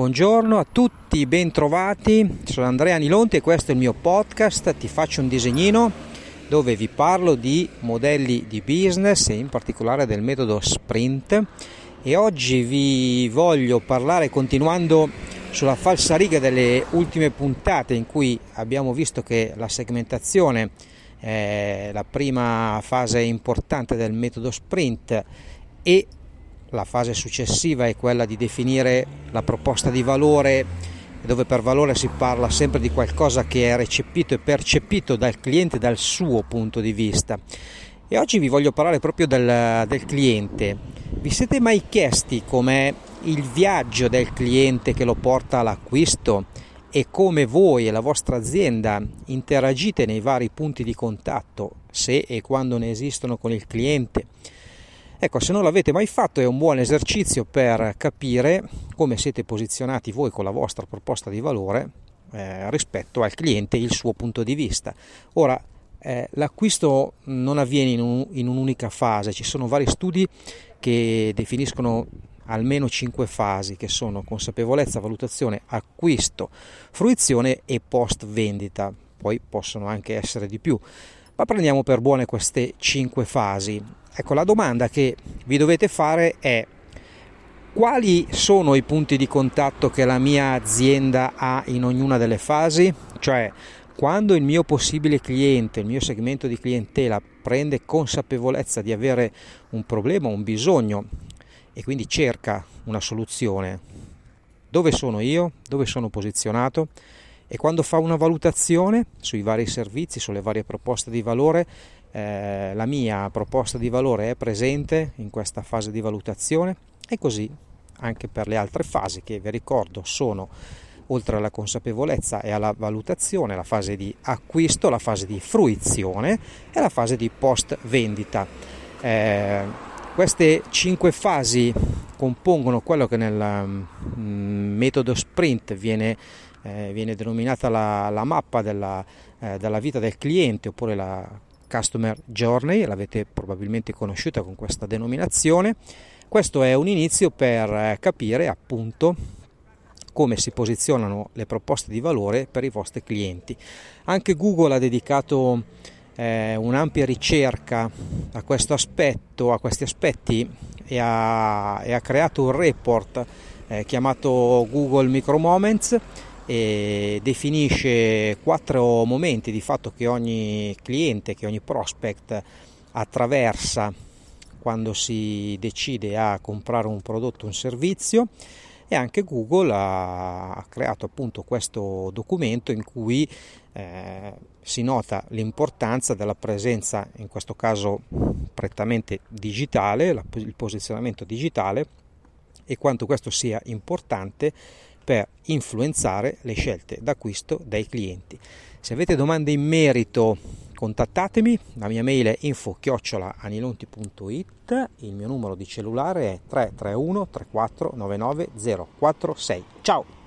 Buongiorno a tutti, bentrovati. Sono Andrea Nilonti e questo è il mio podcast. Ti faccio un disegnino dove vi parlo di modelli di business e in particolare del metodo sprint. E oggi vi voglio parlare continuando sulla falsariga delle ultime puntate in cui abbiamo visto che la segmentazione è la prima fase importante del metodo sprint e la fase successiva è quella di definire la proposta di valore, dove per valore si parla sempre di qualcosa che è recepito e percepito dal cliente dal suo punto di vista. E oggi vi voglio parlare proprio del, del cliente. Vi siete mai chiesti com'è il viaggio del cliente che lo porta all'acquisto e come voi e la vostra azienda interagite nei vari punti di contatto, se e quando ne esistono con il cliente? Ecco, se non l'avete mai fatto è un buon esercizio per capire come siete posizionati voi con la vostra proposta di valore eh, rispetto al cliente e il suo punto di vista. Ora, eh, l'acquisto non avviene in, un, in, un'unica fase, ci sono vari studi che definiscono almeno cinque fasi che sono consapevolezza, valutazione, acquisto, fruizione e post vendita, poi possono anche essere di più, ma prendiamo per buone queste cinque fasi Ecco, la domanda che vi dovete fare è quali sono i punti di contatto che la mia azienda ha in ognuna delle fasi? Cioè, quando il mio possibile cliente, il mio segmento di clientela prende consapevolezza di avere un problema, un bisogno e quindi cerca una soluzione, dove sono io? Dove sono posizionato? E quando fa una valutazione sui vari servizi, sulle varie proposte di valore, eh, la mia proposta di valore è presente in questa fase di valutazione e così anche per le altre fasi che vi ricordo sono oltre alla consapevolezza e alla valutazione, la fase di acquisto, la fase di fruizione e la fase di post vendita. Eh, queste cinque fasi compongono quello che nel mm, metodo sprint viene, eh, viene denominata la, la mappa della, eh, della, vita del cliente oppure la Customer Journey, l'avete probabilmente conosciuta con questa denominazione. Questo è un inizio per eh, capire appunto come si posizionano le proposte di valore per i vostri clienti. Anche Google ha dedicato eh, un'ampia ricerca a questo aspetto, a questi aspetti e ha, e ha creato un report eh, chiamato Google Micro Moments e definisce quattro momenti di fatto che ogni cliente, che ogni prospect attraversa quando si decide a comprare un prodotto o un servizio. E anche Google ha creato appunto questo documento in cui eh, si nota l'importanza della presenza, in questo caso prettamente digitale, il posizionamento digitale e quanto questo sia importante per influenzare le scelte d'acquisto dei clienti. Se avete domande in merito contattatemi, la mia mail è info-anilonti.it, il mio numero di cellulare è 331 34 99 046. Ciao!